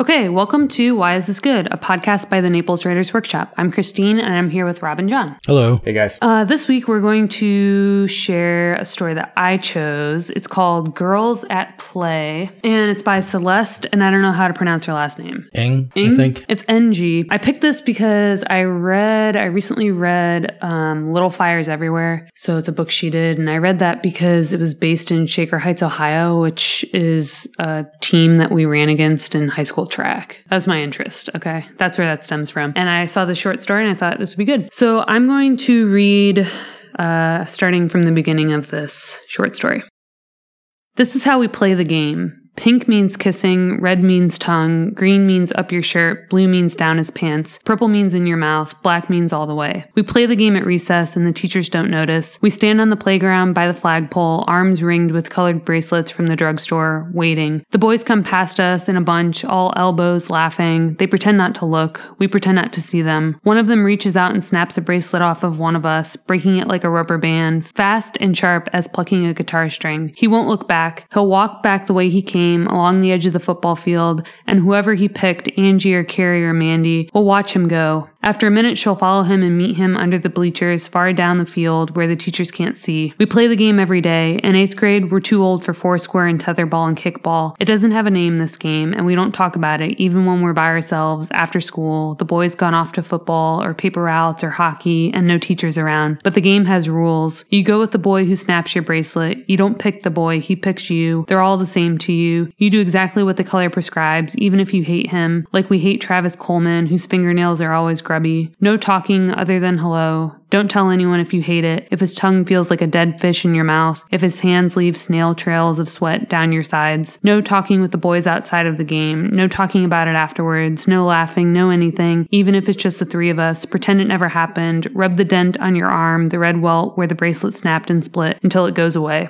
Okay, welcome to Why Is This Good, a podcast by the Naples Writers Workshop. I'm Christine and I'm here with Rob and John. Hello. Hey guys. Uh, this week we're going to share a story that I chose. It's called Girls at Play and it's by Celeste, and I don't know how to pronounce her last name. Ing, Ing? I think. It's NG. I picked this because I read, I recently read um, Little Fires Everywhere. So it's a book she did. And I read that because it was based in Shaker Heights, Ohio, which is a team that we ran against in high school track. That was my interest. Okay. That's where that stems from. And I saw the short story and I thought this would be good. So I'm going to read, uh, starting from the beginning of this short story. This is how we play the game. Pink means kissing, red means tongue, green means up your shirt, blue means down his pants, purple means in your mouth, black means all the way. We play the game at recess and the teachers don't notice. We stand on the playground by the flagpole, arms ringed with colored bracelets from the drugstore, waiting. The boys come past us in a bunch, all elbows, laughing. They pretend not to look. We pretend not to see them. One of them reaches out and snaps a bracelet off of one of us, breaking it like a rubber band, fast and sharp as plucking a guitar string. He won't look back. He'll walk back the way he came along the edge of the football field, and whoever he picked, Angie or Carrie or Mandy, will watch him go. After a minute, she'll follow him and meet him under the bleachers far down the field where the teachers can't see. We play the game every day. In eighth grade, we're too old for foursquare and tetherball and kickball. It doesn't have a name, this game, and we don't talk about it even when we're by ourselves after school. The boys gone off to football or paper routes or hockey and no teachers around. But the game has rules. You go with the boy who snaps your bracelet. You don't pick the boy, he picks you. They're all the same to you. You do exactly what the color prescribes, even if you hate him, like we hate Travis Coleman, whose fingernails are always grubby. No talking other than hello. Don't tell anyone if you hate it, if his tongue feels like a dead fish in your mouth, if his hands leave snail trails of sweat down your sides. No talking with the boys outside of the game. No talking about it afterwards. No laughing, no anything, even if it's just the three of us. Pretend it never happened. Rub the dent on your arm, the red welt where the bracelet snapped and split, until it goes away.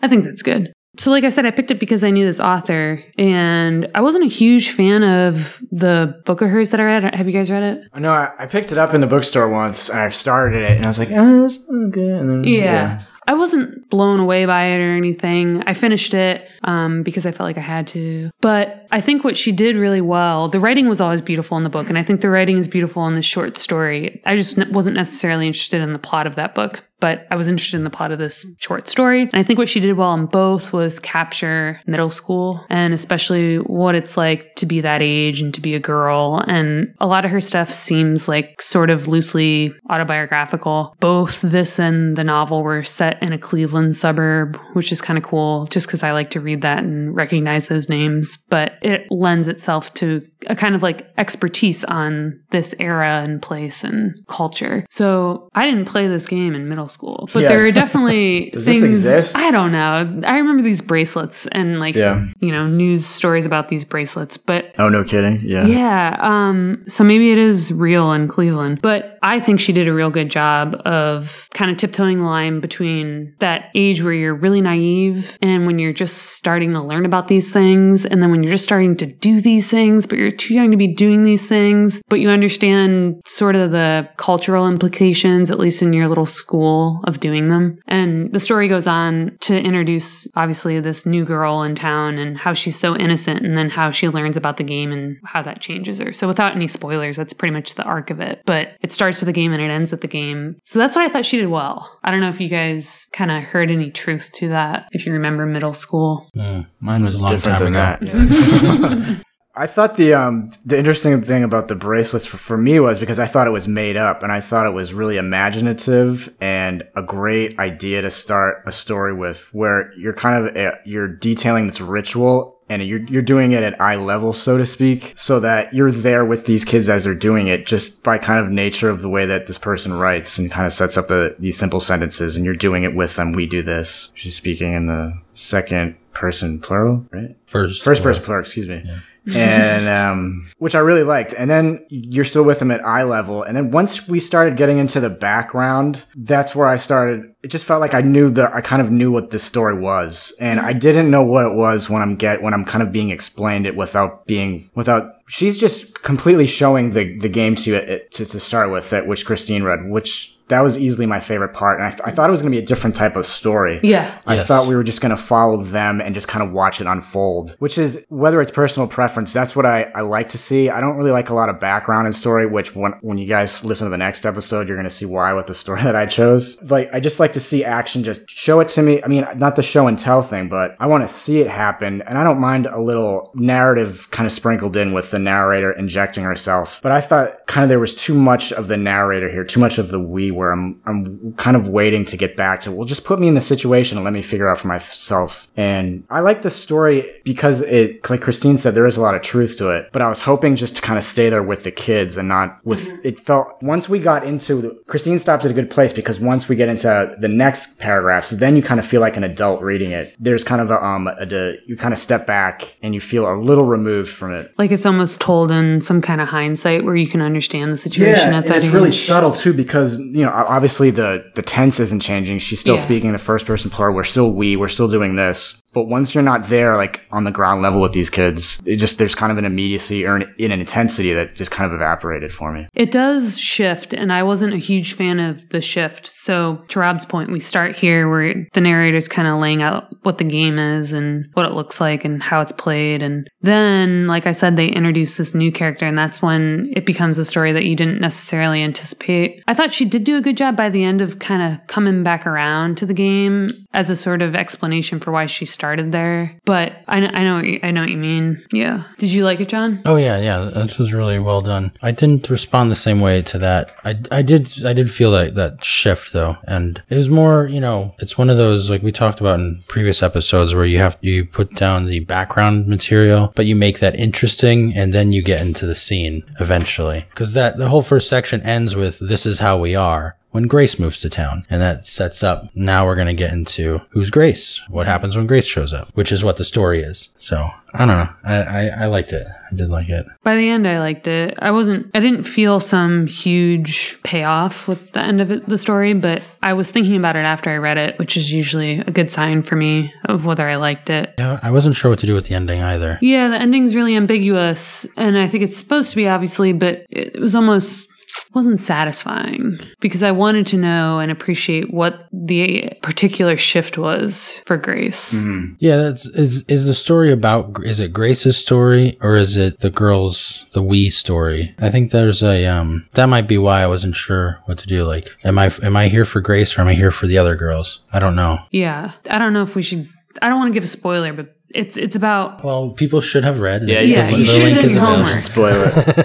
I think that's good. So, like I said, I picked it because I knew this author, and I wasn't a huge fan of the book of hers that I read. Have you guys read it? No, I, I picked it up in the bookstore once. and I started it, and I was like, "Oh, is good." And then, Yeah. I wasn't blown away by it or anything. I finished it um, because I felt like I had to. But I think what she did really well, the writing was always beautiful in the book, and I think the writing is beautiful in the short story. I just wasn't necessarily interested in the plot of that book, but I was interested in the plot of this short story. And I think what she did well in both was capture middle school and especially what it's like to be that age and to be a girl. And a lot of her stuff seems like sort of loosely autobiographical. Both this and the novel were set in a Cleveland suburb, which is kind of cool just because I like to read that and recognize those names. But it lends itself to a kind of like expertise on this era and place and culture. So I didn't play this game in middle school, but Yeah. there are definitely Does this things. exist? I don't know. I remember these bracelets and like Yeah. you know news stories about these bracelets, but Oh, no kidding. Yeah. yeah. Um, so maybe it is real in Cleveland, but I think she did a real good job of kind of tiptoeing the line between that age where you're really naive and when you're just starting to learn about these things, and then when you're just starting to do these things, but you're too young to be doing these things, but you understand sort of the cultural implications, at least in your little school of doing them. And the story goes on to introduce obviously this new girl in town and how she's so innocent and then how she learns about the game and how that changes her. So without any spoilers, that's pretty much the arc of it. But it starts with the game and it ends with the game. So that's what I thought she did well. I don't know if you guys kind of heard any truth to that, if you remember middle school. Hmm. Mine was a long different time than ago. that. I thought the um the interesting thing about the bracelets for, for me was because I thought it was made up and I thought it was really imaginative and a great idea to start a story with where you're kind of uh, you're detailing this ritual and you're you're doing it at eye level so to speak so that you're there with these kids as they're doing it just by kind of nature of the way that this person writes and kind of sets up the these simple sentences and you're doing it with them we do this. She's speaking in the second person plural right First. first person plural, excuse me. and um, which I really liked. And then you're still with them at eye level. And then once we started getting into the background, that's where I started. It just felt like I knew that I kind of knew what this story was, and I didn't know what it was when I'm get when I'm kind of being explained it without being without. She's just completely showing the the game to it to, to start with, that which Christine read, which that was easily my favorite part. And I, th- I thought it was going to be a different type of story. Yeah. I Yes. thought we were just going to follow them and just kind of watch it unfold, which is whether it's personal preference. That's what I, I like to see. I don't really like a lot of background in story, which when, when you guys listen to the next episode, you're going to see why with the story that I chose. Like, I just like to see action. Just show it to me. I mean, not the show and tell thing, but I want to see it happen. And I don't mind a little narrative kind of sprinkled in with the narrator injecting herself. But I thought kind of there was too much of the narrator here, too much of the we where I'm, I'm kind of waiting to get back to, well, just put me in the situation and let me figure out for myself. And I like the story because it, like Christine said, there is a lot of truth to it, but I was hoping just to kind of stay there with the kids and not with, it felt, once we got into, Christine stops at a good place because once we get into the next paragraphs, then you kind of feel like an adult reading it. There's kind of a, um, a, a- you kind of step back and you feel a little removed from it. Like it's almost told in some kind of hindsight where you can understand the situation at and that it's age. really subtle too because you know obviously the the tense isn't changing. She's still Yeah. speaking in the first person plural. We're still we. We're still doing this. But once you're not there, like on the ground level with these kids, it just there's kind of an immediacy or an, an intensity that just kind of evaporated for me. It does shift, and I wasn't a huge fan of the shift. So, to Rob's point, we start here where the narrator's kind of laying out what the game is and what it looks like and how it's played. And then, like I said, they introduce this new character, and that's when it becomes a story that you didn't necessarily anticipate. I thought she did do a good job by the end of kind of coming back around to the game as a sort of explanation for why she there. But I, I know I know what you mean. Yeah. Did you like it, John? Oh yeah, yeah, that was really well done. I didn't respond the same way to that. I, I did I did feel that that shift though, and it was more you know it's one of those like we talked about in previous episodes where you have you put down the background material, but you make that interesting, and then you get into the scene eventually because that the whole first section ends with this is how we are. When Grace moves to town, and that sets up. Now we're gonna get into who's Grace, what happens when Grace shows up, which is what the story is. So I don't know. I, I, I liked it. I did like it. By the end, I liked it. I wasn't, I didn't feel some huge payoff with the end of it, the story, but I was thinking about it after I read it, which is usually a good sign for me of whether I liked it. Yeah, I wasn't sure what to do with the ending either. Yeah, the ending's really ambiguous, and I think it's supposed to be obviously, but it was almost wasn't satisfying because I wanted to know and appreciate what the particular shift was for Grace. Yeah, that's is is the story about is it Grace's story or is it the girls the we story? I think there's a um that might be why I wasn't sure what to do. Like, am I am I here for Grace or am I here for the other girls? I don't know. Yeah, I don't know if we should. I don't want to give a spoiler, but it's it's about Well, people should have read. Yeah, The- you Yeah, the you should link have is done available. homework.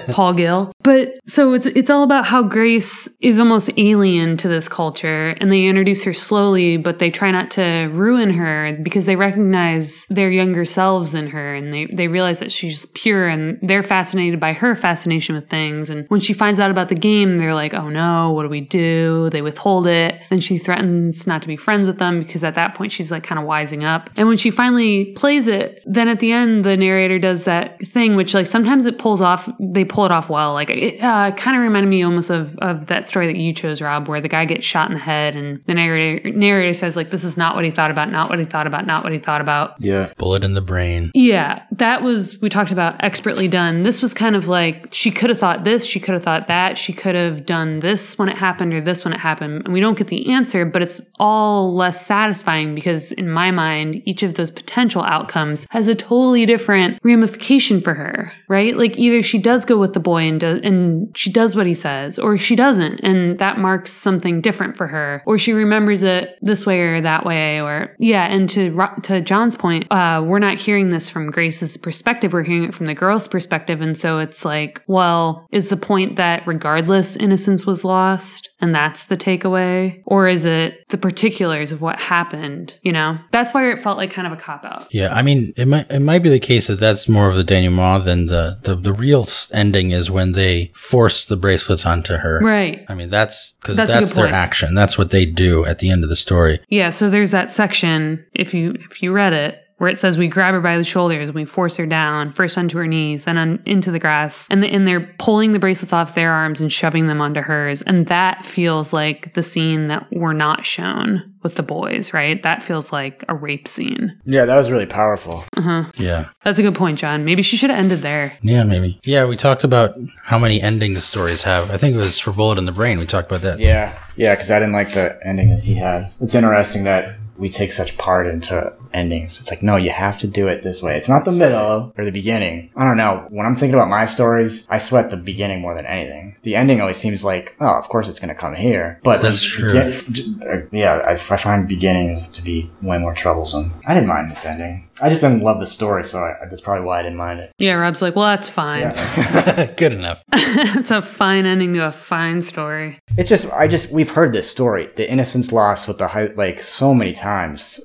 Spoil. Paul Gill. But so it's it's all about how Grace is almost alien to this culture and they introduce her slowly, but they try not to ruin her because they recognize their younger selves in her and they, they realize that she's pure and they're fascinated by her fascination with things. And when she finds out about the game, they're like, oh no, what do we do? They withhold it. Then she threatens not to be friends with them because at that point she's like kind of wising up. And when she finally plays it, then at the end, the narrator does that thing, which like sometimes it pulls off, they pull it off well. Like it uh, kind of reminded me almost of, of that story that you chose, Rob, where the guy gets shot in the head and the narrator, narrator says like, this is not what he thought about, not what he thought about, not what he thought about. yeah. Bullet in the brain. Yeah, that was, we talked about expertly done. This was kind of like she could have thought this, she could have thought that, she could have done this when it happened or this when it happened. And we don't get the answer, but it's all less satisfying because in my mind, each of those potential outcomes has a totally different ramification for her, right? Like either she does go with the boy and, do, and she does what he says, or she doesn't, and that marks something different for her, or she remembers it this way or that way, or yeah. And to to John's point, uh, we're not hearing this from Grace's perspective; we're hearing it from the girl's perspective, and so it's like, well, is the point that regardless innocence was lost, and that's the takeaway, or is it the particulars of what happened? You know, that's why it felt like kind of a cop out. Yeah, I mean, it might it might be the case that that's more of the denouement than the the the real ending is when they force the bracelets onto her. Right. I mean, that's because That's that's, their point. action. That's what they do at the end of the story. Yeah, so there's that section if you if you read it where it says we grab her by the shoulders and we force her down, first onto her knees, then on, into the grass. And, the, and they're pulling the bracelets off their arms and shoving them onto hers. And that feels like the scene that we're not shown with the boys, right? That feels like a rape scene. Yeah, that was really powerful. Uh-huh. Yeah. That's a good point, John. Maybe she should have ended there. Yeah, maybe. Yeah, we talked about how many endings stories have. I think it was for Bullet in the Brain. We talked about that. Yeah, yeah, because I didn't like the ending that he had. It's interesting that we take such part into endings. It's like, no, you have to do it this way. It's not the middle or the beginning. I don't know. When I'm thinking about my stories, I sweat the beginning more than anything. The ending always seems like, oh, of course it's going to come here. But That's true. begin- uh, yeah, I, I find beginnings to be way more troublesome. I didn't mind this ending. I just didn't love the story, so I, that's probably why I didn't mind it. Yeah, Rob's like, well, that's fine. Good enough. it's a fine ending to a fine story. It's just I just we've heard this story, the innocence lost with the high, like so many times.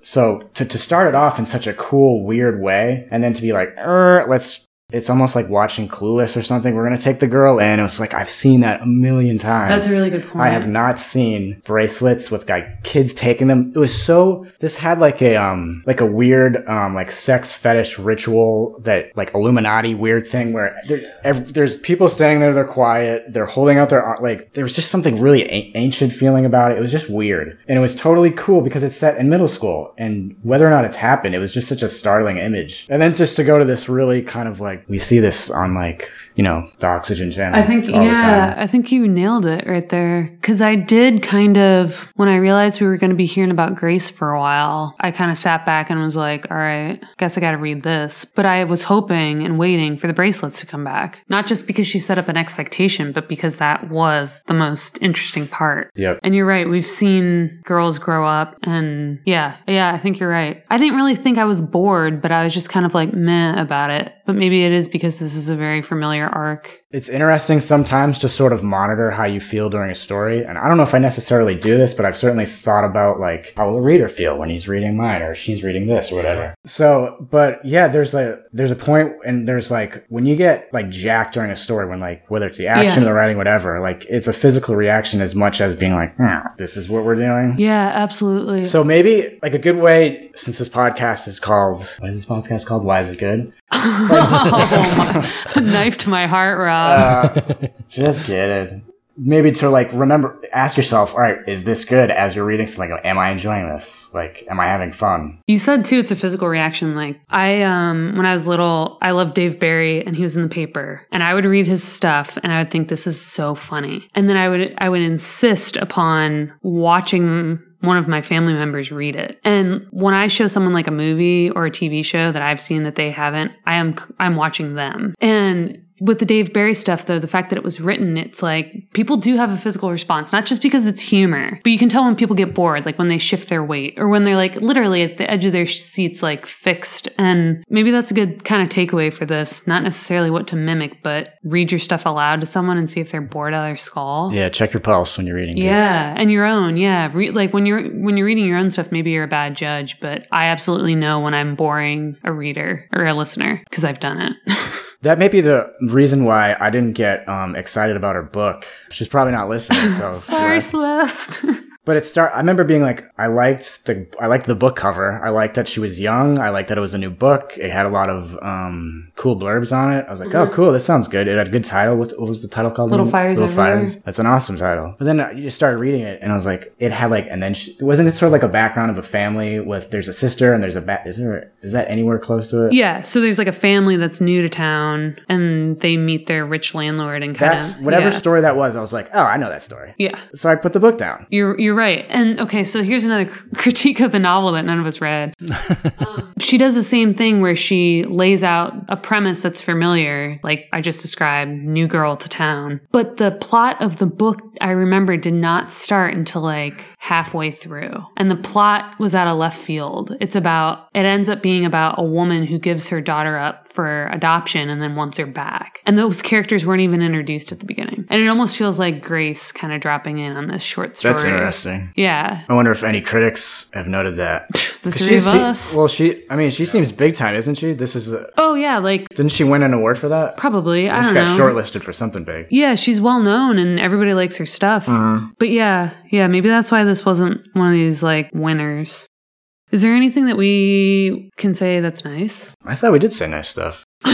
So to to start it off in such a cool, weird way, and then to be like, er, let's. It's almost like watching Clueless or something. We're gonna take the girl in. It was like I've seen that a million times. That's a really good point. I have not seen bracelets with like kids taking them. It was so. This had like a um like a weird um like sex fetish ritual that like Illuminati weird thing where there, ev- there's people standing there. They're quiet. They're holding out their like. There was just something really a- ancient feeling about it. It was just weird, and it was totally cool because it's set in middle school. And whether or not it's happened, it was just such a startling image. And then just to go to this really kind of like we see this on like you know the Oxygen Channel. I think, yeah. I think you nailed it right there. Cause I did kind of, when I realized we were going to be hearing about Grace for a while, I kind of sat back and was like, all right, guess I got to read this. But I was hoping and waiting for the bracelets to come back. Not just because she set up an expectation, but because that was the most interesting part. Yep. And you're right. We've seen girls grow up and yeah, yeah, I think you're right. I didn't really think I was bored, but I was just kind of like meh about it. But maybe it is because this is a very familiar arc. It's interesting sometimes to sort of monitor how you feel during a story. And I don't know if I necessarily do this, but I've certainly thought about like how will the reader feel when he's reading mine or she's reading this or whatever. So, but yeah, there's a there's a point and there's like when you get like jacked during a story when like whether it's the action Yeah. or the writing, whatever, like it's a physical reaction as much as being like, "Hmm, this is what we're doing. Yeah, absolutely. So maybe like a good way, since this podcast is called, what is this podcast called? Why is it good? Oh, my, knife to my heart, Rob. Uh, just kidding. Maybe to like remember, ask yourself, all right, is this good as you're reading something? Like, am I enjoying this? Like, am I having fun? you said too, it's a physical reaction. Like I, um, when I was little, I loved Dave Barry, and he was in the paper, and I would read his stuff, and I would think this is so funny, and then I would, I would insist upon watching one of my family members read it. And when I show someone like a movie or a TV show that I've seen that they haven't, I am I'm watching them. And with the Dave Barry stuff though, the fact that it was written, it's like people do have a physical response, not just because it's humor, but you can tell when people get bored, like when they shift their weight or when they're like literally at the edge of their seats like fixed. And maybe that's a good kind of takeaway for this, not necessarily what to mimic, but read your stuff aloud to someone and see if they're bored out of their skull. Yeah, check your pulse when you're reading. Yeah, and your own. Yeah, Re- like when you're when you're reading your own stuff, maybe you're a bad judge, but I absolutely know when I'm boring a reader or a listener because I've done it. That may be the reason why I didn't get um, excited about her book. She's probably not listening, so. Sorry, Celeste. But it start. I remember being like, I liked the, I liked the book cover. I liked that she was young. I liked that it was a new book. It had a lot of um, cool blurbs on it. I was like, oh, cool, this sounds good. It had a good title. What, what was the title called? Mm-hmm. Little? Fires Everywhere. That's an awesome title. But then you just started reading it, and I was like, it had like, and then she, wasn't it sort of like a background of a family with there's a sister and there's a bat. Is there is that anywhere close to it? yeah, so there's like a family that's new to town, and they meet their rich landlord and kind of That's whatever yeah. story that was. I was like, oh, I know that story. Yeah, So I put the book down. You're you're right. And okay, so here's another cr- critique of the novel that none of us read. Um, she does the same thing where she lays out a premise that's familiar, like I just described, new girl to town. But the plot of the book I remember did not start until like halfway through. And the plot was out of left field. It's about it ends up being about a woman who gives her daughter up for adoption and then wants her back. And those characters weren't even introduced at the beginning. And it almost feels like Grace kind of dropping in on this short story. That's interesting. Yeah. I wonder if any critics have noted that. the three of she's- she- us. well, she. I mean, she seems big time, isn't she? This is. A, oh yeah, like didn't she win an award for that? probably. I she don't got know. shortlisted for something big. Yeah, she's well known and everybody likes her stuff. Mm-hmm. But yeah, yeah, maybe that's why this wasn't one of these like winners. Is there anything that we can say that's nice? I thought we did say nice stuff.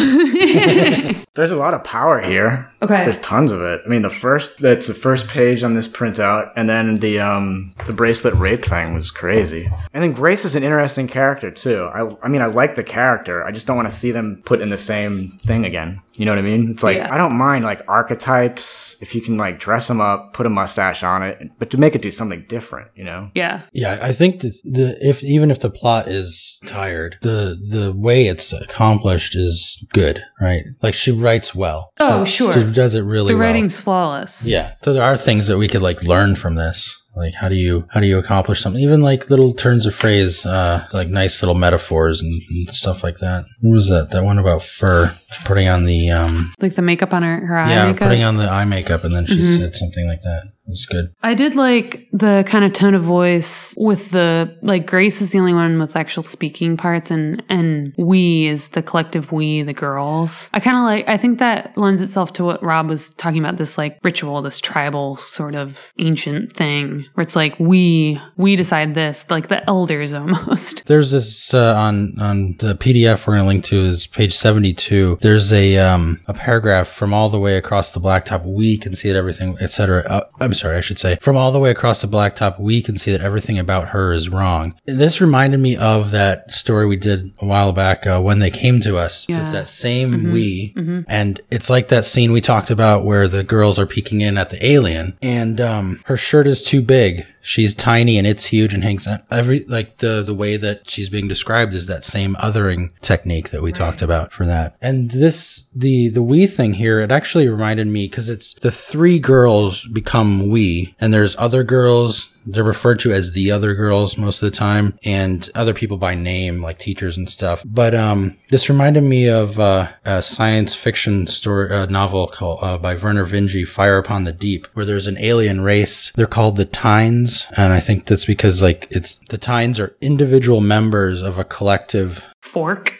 There's a lot of power here. Okay. There's tons of it. I mean, the first that's the first page on this printout, and then the um the bracelet rape thing was crazy. And then Grace is an interesting character too. I I mean, I like the character. I just don't want to see them put in the same thing again. You know what I mean? It's like Yeah. I don't mind like archetypes if you can like dress them up, put a mustache on it, but to make it do something different. You know? yeah. Yeah, I think that the if even if the plot is tired, the the way it's accomplished is good, right? Like she writes well. Oh, sure. She does it really The well. writing's flawless. Yeah. So there are things that we could like learn from this. Like how do you how do you accomplish something? Even like little turns of phrase, uh, like nice little metaphors and, and stuff like that. What was that? That one about fur putting on the um Like the makeup on her, her eye yeah, makeup. putting on the eye makeup and then she Mhm. said something like that. It was good. I did like the kind of tone of voice with the like Grace is the only one with actual speaking parts and and we is the collective we the girls. I kind of like I think that lends itself to what Rob was talking about this like ritual this tribal sort of ancient thing where it's like we we decide this like the elders almost. There's this uh, on on the PDF we're going to link to is page 72. There's a um a paragraph from all the way across the blacktop. We can see it everything, etc. Uh, I'm sorry, I should say from all the way across the blacktop. We can see that everything about her is wrong. This reminded me of that story we did a while back uh, when they came to us. Yeah. It's that same we, and it's like that scene we talked about where the girls are peeking in at the alien, and um her shirt is too big. She's tiny and it's huge and hangs on every like the the way that she's being described is that same othering technique that we talked about for that. And this the the we thing here it actually reminded me because it's the three girls become we and there's other girls they're referred to as the other girls most of the time and other people by name like teachers and stuff but um this reminded me of uh, a science fiction story uh, novel called uh, by Vernor Vinge fire upon the deep where there's an alien race they're called the Tines and i think that's because like it's the Tines are individual members of a collective Fork.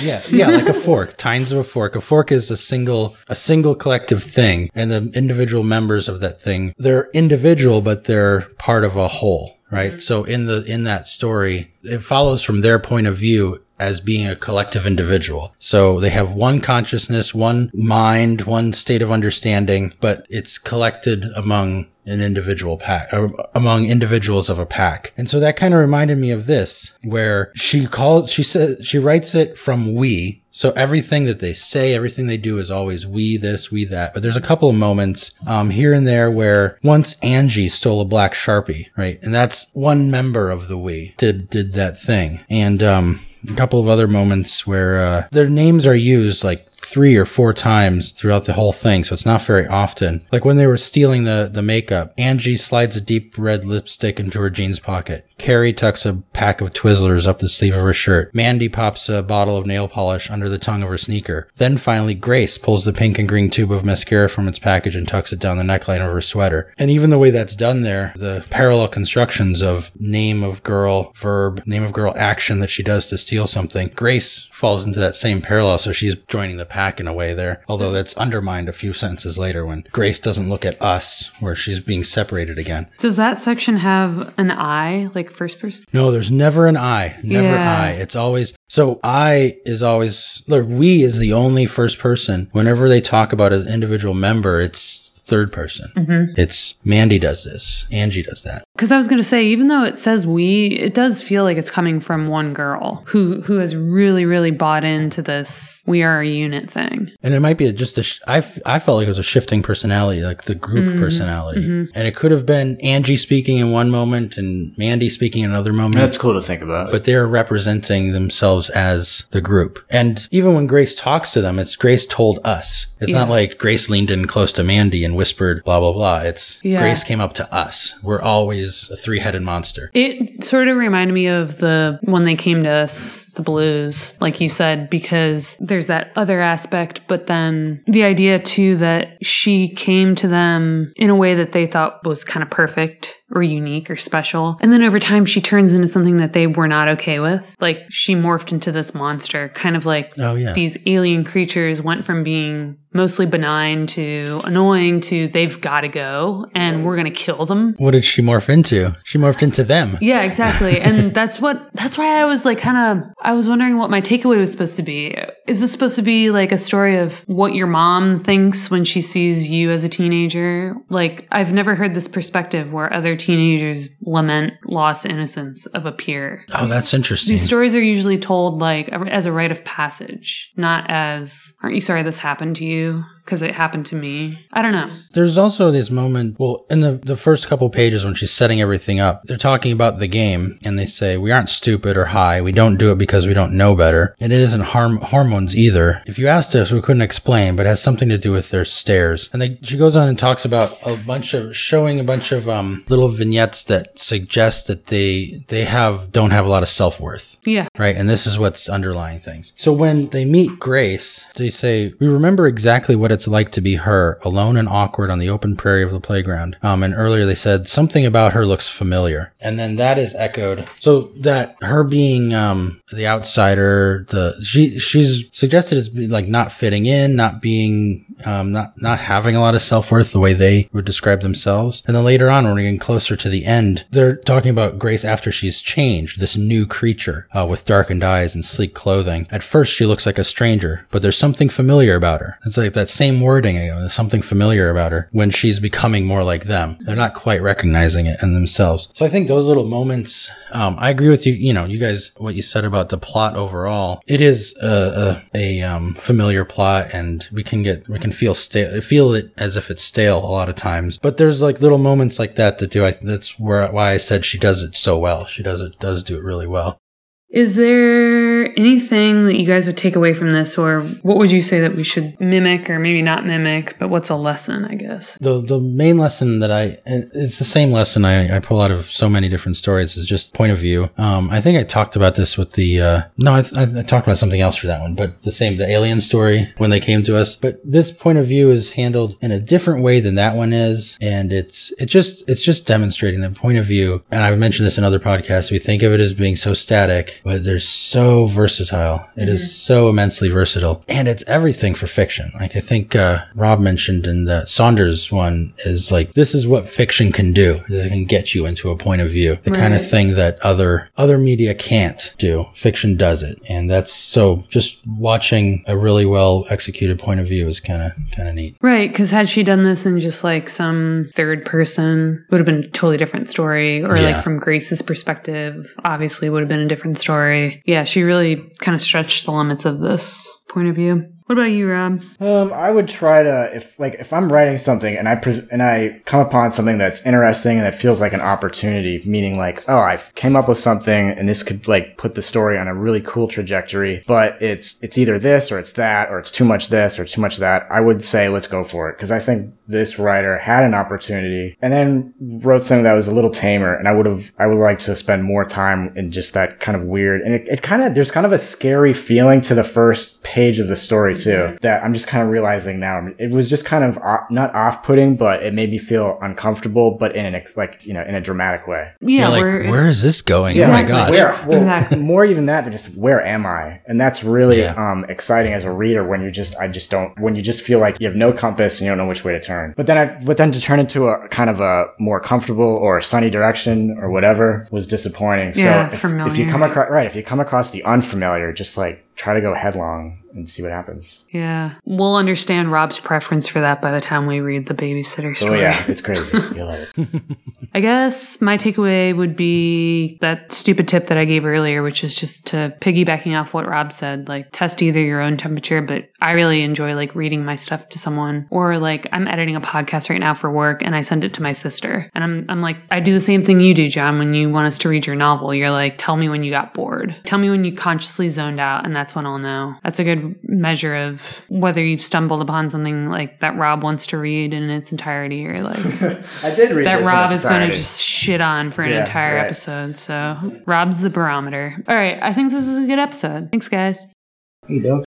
Yeah, yeah, like a fork, tines of a fork. A fork is a single, a single collective thing, and the individual members of that thing, they're individual, but they're part of a whole, right? Mm-hmm. So in the in that story, it follows from their point of view as being a collective individual. So they have one consciousness, one mind, one state of understanding, but it's collected among an individual pack or among individuals of a pack. And so that kind of reminded me of this where she called she said she writes it from we so everything that they say, everything they do is always we this, we that. But there's a couple of moments um, here and there where once Angie stole a black sharpie, right, and that's one member of the we did did that thing, and um, a couple of other moments where uh, their names are used like three or four times throughout the whole thing, so it's not very often. Like when they were stealing the, the makeup, Angie slides a deep red lipstick into her jeans pocket. Carrie tucks a pack of Twizzlers up the sleeve of her shirt. Mandy pops a bottle of nail polish under the tongue of her sneaker. Then finally, Grace pulls the pink and green tube of mascara from its package and tucks it down the neckline of her sweater. And even the way that's done there, the parallel constructions of name of girl, verb, name of girl action that she does to steal something, Grace falls into that same parallel, so she's joining the pack in a way there. Although that's undermined a few sentences later when Grace doesn't look at us, where she's being separated again. Does that section have an I, like first person? No, there's never an I. Never Yeah. I. It's always so I is always look, we is the only first person. Whenever they talk about an individual member, it's third person. Mm-hmm. It's Mandy does this. Angie does that. Because I was going to say, even though it says we, it does feel like it's coming from one girl who who has really, really bought into this "we are a unit" thing. And it might be just a, sh- I, f- I felt like it was a shifting personality, like the group mm-hmm. personality. Mm-hmm. And it could have been Angie speaking in one moment and Mandy speaking in another moment. That's cool to think about. but they're representing themselves as the group. And even when Grace talks to them, it's Grace told us. It's not like Grace leaned in close to Mandy and whispered blah blah blah. It's Yeah. Grace came up to us. We're always a three-headed monster. It sort of reminded me of the when they came to us, the blues, like you said, because there's that other aspect, but then the idea too that she came to them in a way that they thought was kind of perfect or unique or special. And then over time, she turns into something that they were not okay with. Like she morphed into this monster, kind of like Oh yeah. these alien creatures went from being mostly benign to annoying to they've got to go and we're going to kill them. what did she morph into? She morphed into them. Yeah, exactly. And that's what that's why I was like kind of I was wondering what my takeaway was supposed to be. Is this supposed to be like a story of what your mom thinks when she sees you as a teenager? Like I've never heard this perspective where other teenagers lament lost innocence of a peer. Oh, that's interesting. These stories are usually told like as a rite of passage, not as aren't you sorry this happened to you because it happened to me. I don't know. There's also this moment, well, in the, the first couple pages when she's setting everything up, they're talking about the game and they say, we aren't stupid or high. We don't do it because we don't know better. And it isn't harm hormones either. If you asked us, we couldn't explain, but it has something to do with their stares. And they, she goes on and talks about a bunch of, showing a bunch of, um, little vignettes that suggest that they, they have, don't have a lot of self-worth Yeah. right? And this is what's underlying things. So when they meet Grace, they say, We remember exactly what it's like to be her, alone and awkward on the open prairie of the playground. Um, and earlier they said, Something about her looks familiar. And then that is echoed. So that her being um, the outsider, the she she's suggested as like not fitting in, not being um, not not having a lot of self worth the way they would describe themselves. And then later on, when we're getting closer to the end, they're talking about Grace after she's changed, this new creature uh, with darkened eyes and sleek clothing. At first, she looks like a stranger, but there's something familiar about her. It's like that same wording, you there's something familiar about her when she's becoming more like them. They're not quite recognizing it in themselves. So I think those little moments. Um, I agree with you. You know, you guys, what you said about the plot overall. It is a a, a um, familiar plot, and we can get we can feel stale, feel it as if it's stale a lot of times. But there's like little moments like that that do. I that's where why I said she does it so well. She does it does do it really well. Is there anything that you guys would take away from this, or what would you say that we should mimic, or maybe not mimic, but what's a lesson, I guess? The the main lesson that I it's the same lesson I, I pull out of so many different stories is just point of view. Um, I think I talked about this with the uh, no, I, I, I talked about something else for that one, but the same the alien story when they came to us. But this point of view is handled in a different way than that one is, and it's it just it's just demonstrating the point of view. And I've mentioned this in other podcasts. We think of it as being so static, but they're so versatile. It is so immensely versatile, and it's everything for fiction. Like I think uh, Rob mentioned in the Saunders one is like this is what fiction can do. It can get you into a point of view, the kind of thing that other other media can't do. Fiction does it, and that's so. Just watching a really well executed point of view is kind of kind of neat. Right, because had she done this in just like some third person, would have been a totally different story. Or Yeah. like from Grace's perspective, obviously would have been a different story. Yeah, she really kind of stretched the limits of this point of view. What about you, Rob? Um, I would try to if like if I'm writing something and I pres and I come upon something that's interesting and that feels like an opportunity, meaning like oh I came up with something and this could like put the story on a really cool trajectory, but it's it's either this or it's that or it's too much this or too much that. I would say let's go for it because I think this writer had an opportunity and then wrote something that was a little tamer and I would have I would like to spend more time in just that kind of weird and it, it kind of there's kind of a scary feeling to the first page of the story too that I'm just kind of realizing now it was just kind of off, not off-putting but it made me feel uncomfortable but in an ex, like you know in a dramatic way Yeah, You're like, where is this going? Oh my Exactly. gosh! where well Exactly. more even that than just where am I and that's really Yeah. um exciting as a reader when you just I just don't when you just feel like you have no compass and you don't know which way to turn but then I but then to turn into a kind of a more comfortable or sunny direction or whatever was disappointing Yeah, so if, if you come across right if you come across the unfamiliar just like try to go headlong and see what happens Yeah. We'll understand Rob's preference for that by the time we read the babysitter story. oh yeah it's crazy you love it I guess my takeaway would be that stupid tip that I gave earlier, which is just to piggybacking off what Rob said, like test either your own temperature, but I really enjoy like reading my stuff to someone or like I'm editing a podcast right now for work and I send it to my sister. And I'm I'm like I do the same thing you do, John, when you want us to read your novel. You're like, tell me when you got bored. Tell me when you consciously zoned out and that's when I'll know. That's a good measure of whether you've stumbled upon something like that Rob wants to read in its entirety or like I did read that this in Rob its is going to just shit on for an Yeah, entire right. episode. So Rob's the barometer. All right, I think this is a good episode. Thanks, guys. Hey, Doug.